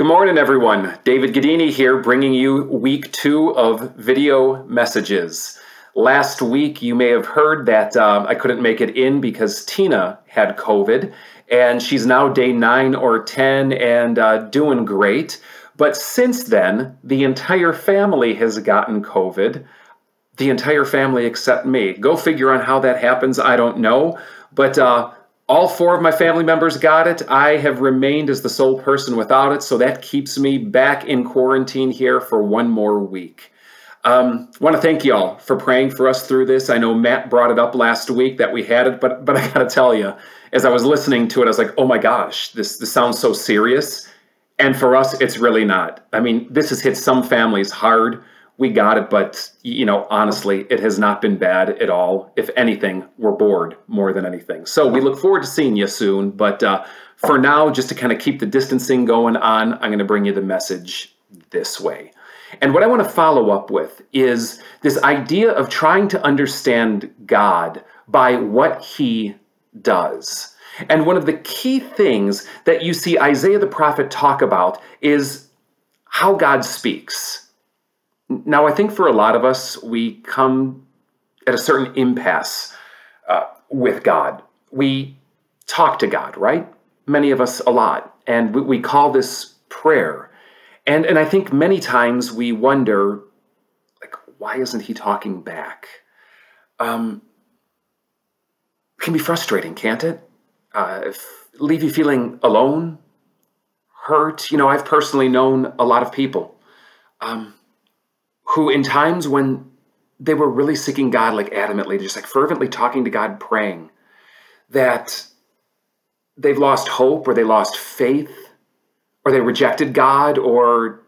Good morning, everyone. David Gadini here, bringing you week two of video messages. Last week, you may have heard that um, I couldn't make it in because Tina had COVID, and she's now day nine or 10 and uh, doing great. But since then, the entire family has gotten COVID. The entire family except me. Go figure on how that happens. I don't know. But uh, all four of my family members got it. I have remained as the sole person without it, so that keeps me back in quarantine here for one more week. Um, want to thank y'all for praying for us through this. I know Matt brought it up last week that we had it, but but I got to tell you, as I was listening to it, I was like, oh my gosh, this this sounds so serious. And for us, it's really not. I mean, this has hit some families hard we got it, but you know, honestly, it has not been bad at all. If anything, we're bored more than anything. So we look forward to seeing you soon. But uh, for now, just to kind of keep the distancing going on, I'm going to bring you the message this way. And what I want to follow up with is this idea of trying to understand God by what he does. And one of the key things that you see Isaiah the prophet talk about is how God speaks. Now, I think for a lot of us, we come at a certain impasse uh, with God. We talk to God, right? Many of us a lot. And we, we call this prayer. And, and I think many times we wonder, like, why isn't he talking back? Um, can be frustrating, can't it? Uh, leave you feeling alone, hurt. You know, I've personally known a lot of people um, who, in times when they were really seeking God like adamantly, just like fervently talking to God, praying, that they've lost hope or they lost faith or they rejected God or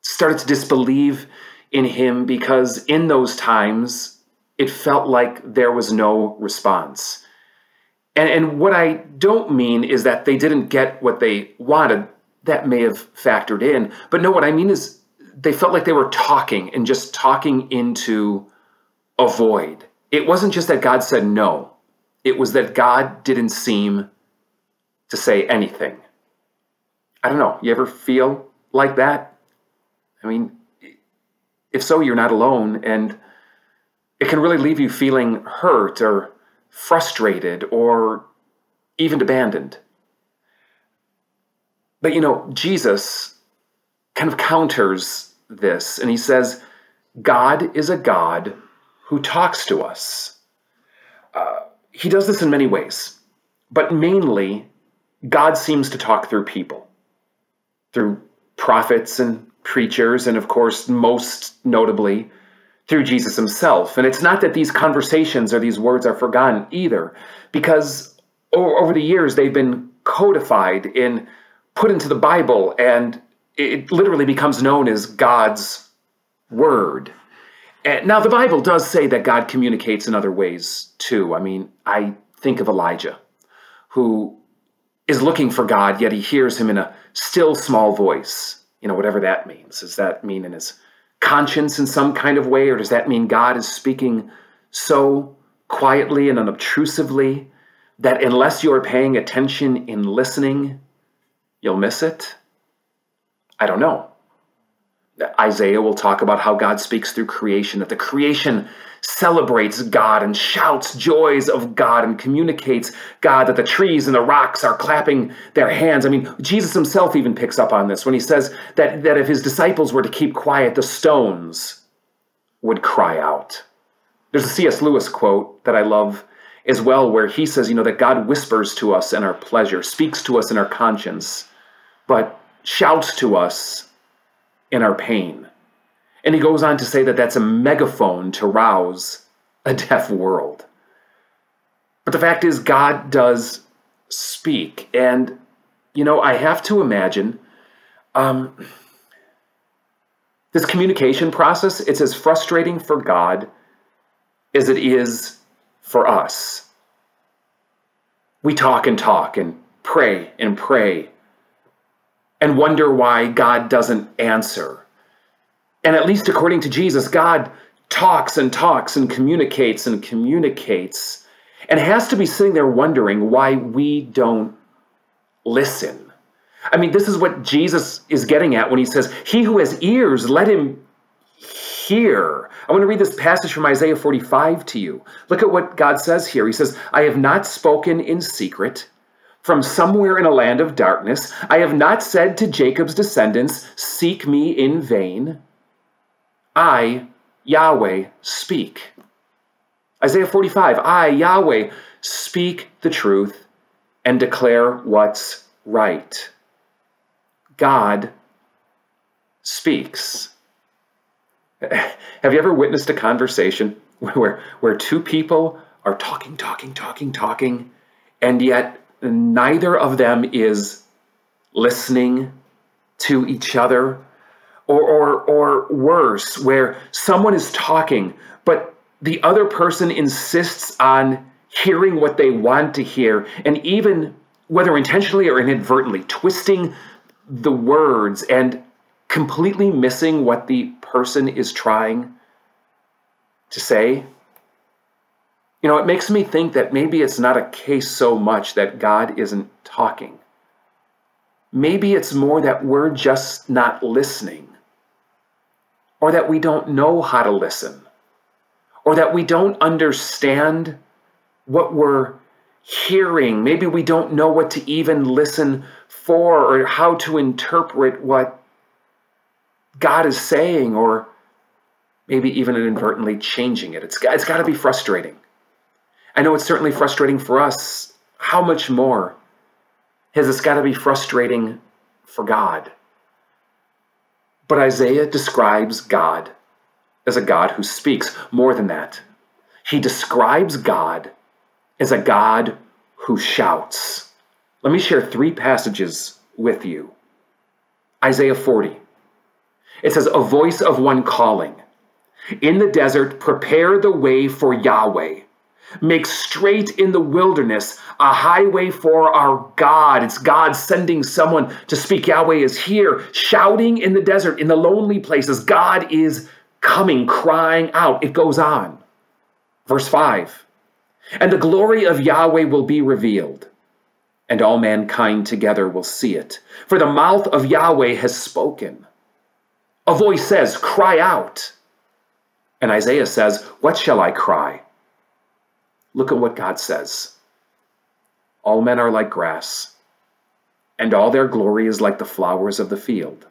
started to disbelieve in Him because in those times it felt like there was no response. And, and what I don't mean is that they didn't get what they wanted. That may have factored in. But no, what I mean is they felt like they were talking and just talking into a void. It wasn't just that God said no, it was that God didn't seem to say anything. I don't know. You ever feel like that? I mean, if so, you're not alone, and it can really leave you feeling hurt or frustrated or even abandoned. But you know, Jesus kind of counters this and he says, God is a God who talks to us. Uh, he does this in many ways, but mainly, God seems to talk through people, through prophets and preachers, and of course, most notably, through Jesus himself. And it's not that these conversations or these words are forgotten either, because over the years they've been codified in put into the Bible and it literally becomes known as God's word. And now, the Bible does say that God communicates in other ways too. I mean, I think of Elijah, who is looking for God, yet he hears him in a still small voice. You know, whatever that means. Does that mean in his conscience in some kind of way, or does that mean God is speaking so quietly and unobtrusively that unless you're paying attention in listening, you'll miss it? I don't know. Isaiah will talk about how God speaks through creation, that the creation celebrates God and shouts joys of God and communicates God, that the trees and the rocks are clapping their hands. I mean, Jesus himself even picks up on this when he says that, that if his disciples were to keep quiet, the stones would cry out. There's a C.S. Lewis quote that I love as well, where he says, you know, that God whispers to us in our pleasure, speaks to us in our conscience, but shouts to us in our pain. And he goes on to say that that's a megaphone to rouse a deaf world. But the fact is, God does speak. And, you know, I have to imagine um, this communication process, it's as frustrating for God as it is for us. We talk and talk and pray and pray and wonder why God doesn't answer. And at least according to Jesus, God talks and talks and communicates and communicates and has to be sitting there wondering why we don't listen. I mean, this is what Jesus is getting at when he says, He who has ears, let him hear. I want to read this passage from Isaiah 45 to you. Look at what God says here. He says, I have not spoken in secret from somewhere in a land of darkness. I have not said to Jacob's descendants, Seek me in vain. I, Yahweh, speak. Isaiah 45 I, Yahweh, speak the truth and declare what's right. God speaks. Have you ever witnessed a conversation where, where two people are talking, talking, talking, talking, and yet neither of them is listening to each other? Or, or, or worse, where someone is talking, but the other person insists on hearing what they want to hear, and even whether intentionally or inadvertently, twisting the words and completely missing what the person is trying to say. You know, it makes me think that maybe it's not a case so much that God isn't talking. Maybe it's more that we're just not listening, or that we don't know how to listen, or that we don't understand what we're hearing. Maybe we don't know what to even listen for or how to interpret what God is saying, or maybe even inadvertently changing it. It's, it's got to be frustrating. I know it's certainly frustrating for us. How much more has this got to be frustrating for God? But Isaiah describes God as a God who speaks. More than that, he describes God as a God who shouts. Let me share three passages with you. Isaiah 40. It says, A voice of one calling. In the desert, prepare the way for Yahweh. Make straight in the wilderness a highway for our God. It's God sending someone to speak. Yahweh is here, shouting in the desert, in the lonely places. God is coming, crying out. It goes on. Verse 5 And the glory of Yahweh will be revealed, and all mankind together will see it. For the mouth of Yahweh has spoken. A voice says, Cry out. And Isaiah says, What shall I cry? Look at what God says. All men are like grass, and all their glory is like the flowers of the field.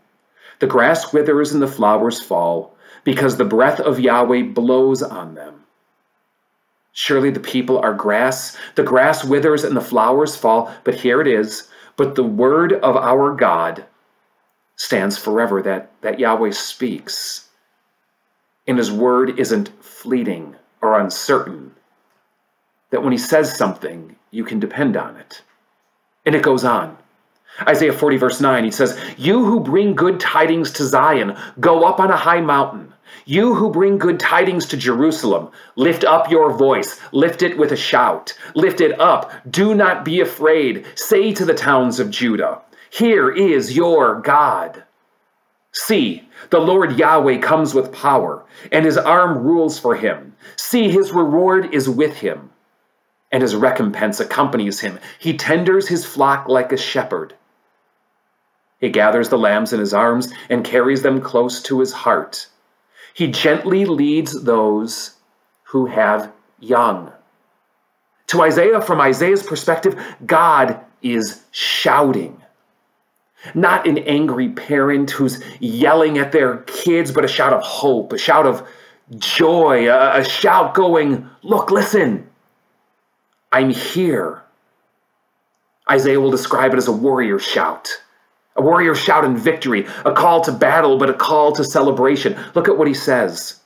The grass withers and the flowers fall, because the breath of Yahweh blows on them. Surely the people are grass. The grass withers and the flowers fall, but here it is. But the word of our God stands forever, that, that Yahweh speaks. And his word isn't fleeting or uncertain. That when he says something, you can depend on it. And it goes on. Isaiah 40, verse 9, he says, You who bring good tidings to Zion, go up on a high mountain. You who bring good tidings to Jerusalem, lift up your voice, lift it with a shout, lift it up, do not be afraid. Say to the towns of Judah, Here is your God. See, the Lord Yahweh comes with power, and his arm rules for him. See, his reward is with him, and his recompense accompanies him. He tenders his flock like a shepherd. He gathers the lambs in his arms and carries them close to his heart. He gently leads those who have young. To Isaiah, from Isaiah's perspective, God is shouting. Not an angry parent who's yelling at their kids, but a shout of hope, a shout of joy, a, a shout going, Look, listen, I'm here. Isaiah will describe it as a warrior shout. A warrior shout in victory, a call to battle, but a call to celebration. Look at what he says.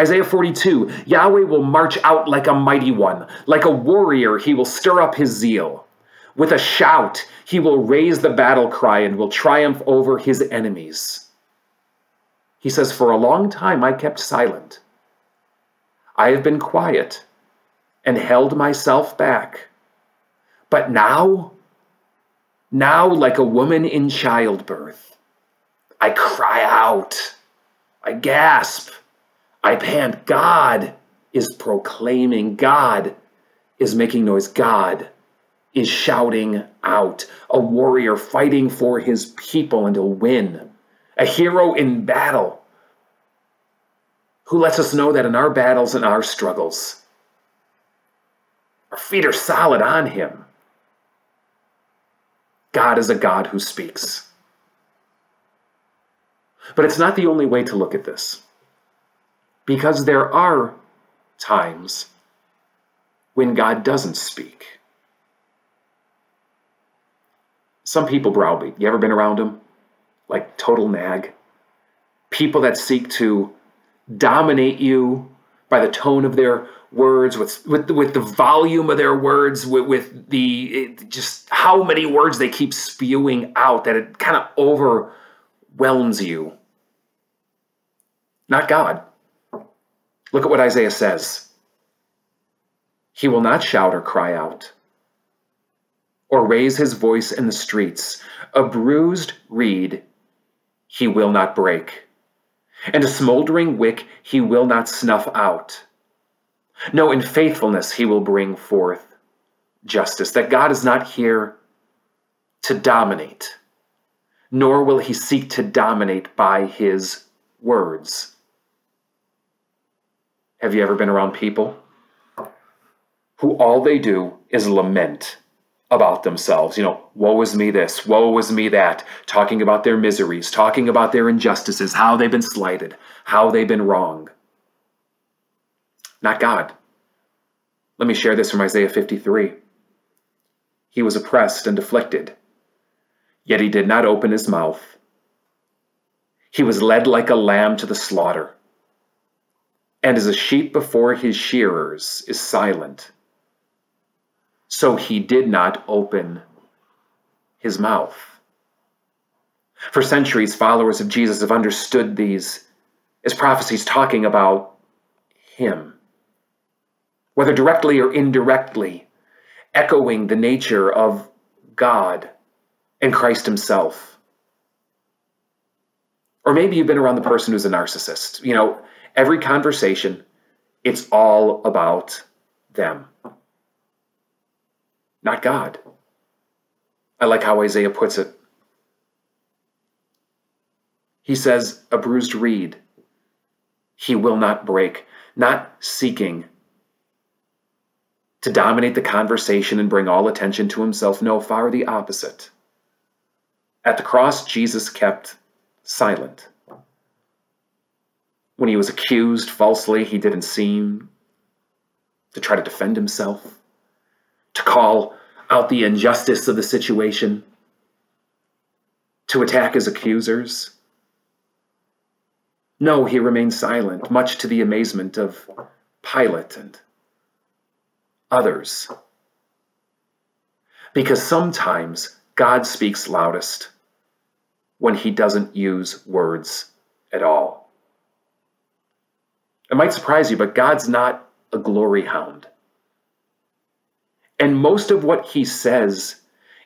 Isaiah 42 Yahweh will march out like a mighty one. Like a warrior, he will stir up his zeal. With a shout, he will raise the battle cry and will triumph over his enemies. He says, For a long time I kept silent. I have been quiet and held myself back. But now, now, like a woman in childbirth, I cry out, I gasp, I pant. God is proclaiming, God is making noise, God is shouting out, a warrior fighting for his people and to win, a hero in battle who lets us know that in our battles and our struggles, our feet are solid on him. God is a God who speaks. But it's not the only way to look at this. Because there are times when God doesn't speak. Some people browbeat. You ever been around them? Like total nag? People that seek to dominate you by the tone of their words, with with with the volume of their words, with, with the just how many words they keep spewing out that it kind of overwhelms you. Not God. Look at what Isaiah says. He will not shout or cry out, or raise his voice in the streets. A bruised reed he will not break, and a smoldering wick he will not snuff out. No, in faithfulness he will bring forth justice. That God is not here to dominate, nor will he seek to dominate by his words. Have you ever been around people who all they do is lament about themselves? You know, woe is me this, woe is me that, talking about their miseries, talking about their injustices, how they've been slighted, how they've been wrong. Not God. Let me share this from Isaiah 53. He was oppressed and afflicted, yet he did not open his mouth. He was led like a lamb to the slaughter and as a sheep before his shearers is silent, so he did not open his mouth. For centuries, followers of Jesus have understood these as prophecies talking about him, whether directly or indirectly, echoing the nature of God and Christ himself. Or maybe you've been around the person who's a narcissist. You know, every conversation, it's all about them, not God. I like how Isaiah puts it. He says, A bruised reed he will not break, not seeking to dominate the conversation and bring all attention to himself. No, far the opposite. At the cross, Jesus kept silent. When he was accused falsely, he didn't seem to try to defend himself, call out the injustice of the situation, to attack his accusers. No, he remained silent, much to the amazement of Pilate and others. Because sometimes God speaks loudest when he doesn't use words at all. It might surprise you, but God's not a glory hound. And most of what he says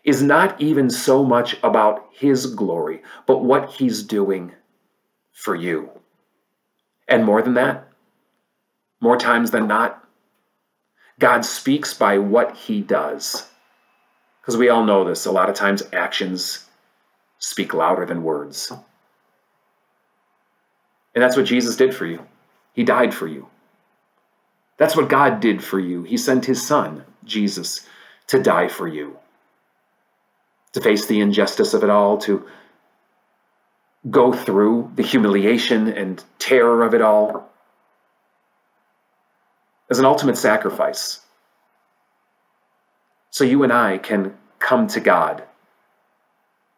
is not even so much about his glory, but what he's doing for you. And more than that, more times than not, God speaks by what he does. Because we all know this, a lot of times actions speak louder than words. And that's what Jesus did for you. He died for you. That's what God did for you. He sent his son, Jesus, to die for you, to face the injustice of it all, to go through the humiliation and terror of it all as an ultimate sacrifice. So you and I can come to God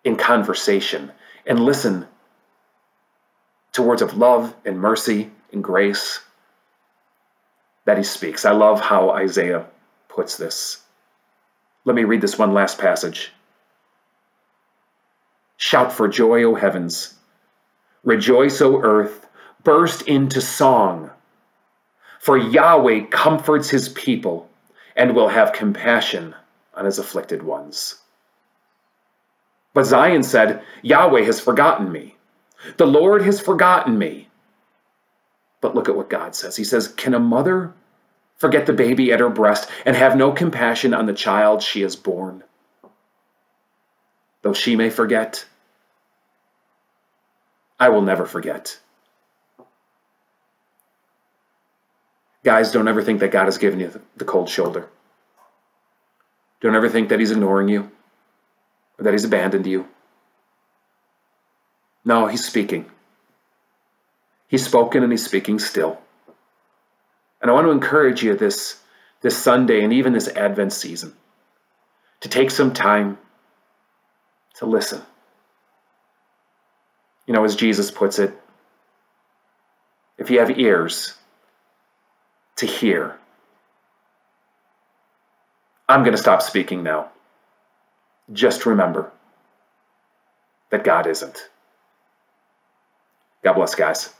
in conversation and listen to words of love and mercy and grace that he speaks. I love how Isaiah puts this. Let me read this one last passage. Shout for joy, O heavens. Rejoice, O earth. Burst into song. For Yahweh comforts his people and will have compassion on his afflicted ones. But Zion said, Yahweh has forgotten me. The Lord has forgotten me. But look at what God says. He says, Can a mother forget the baby at her breast and have no compassion on the child she has borne? though she may forget, I will never forget. Guys, don't ever think that God has given you the cold shoulder. Don't ever think that He's ignoring you or that He's abandoned you. No, He's speaking. He's spoken and He's speaking still. And I want to encourage you this, this Sunday and even this Advent season to take some time to listen. You know, as Jesus puts it, if you have ears to hear, I'm going to stop speaking now. Just remember that God isn't. God bless, guys.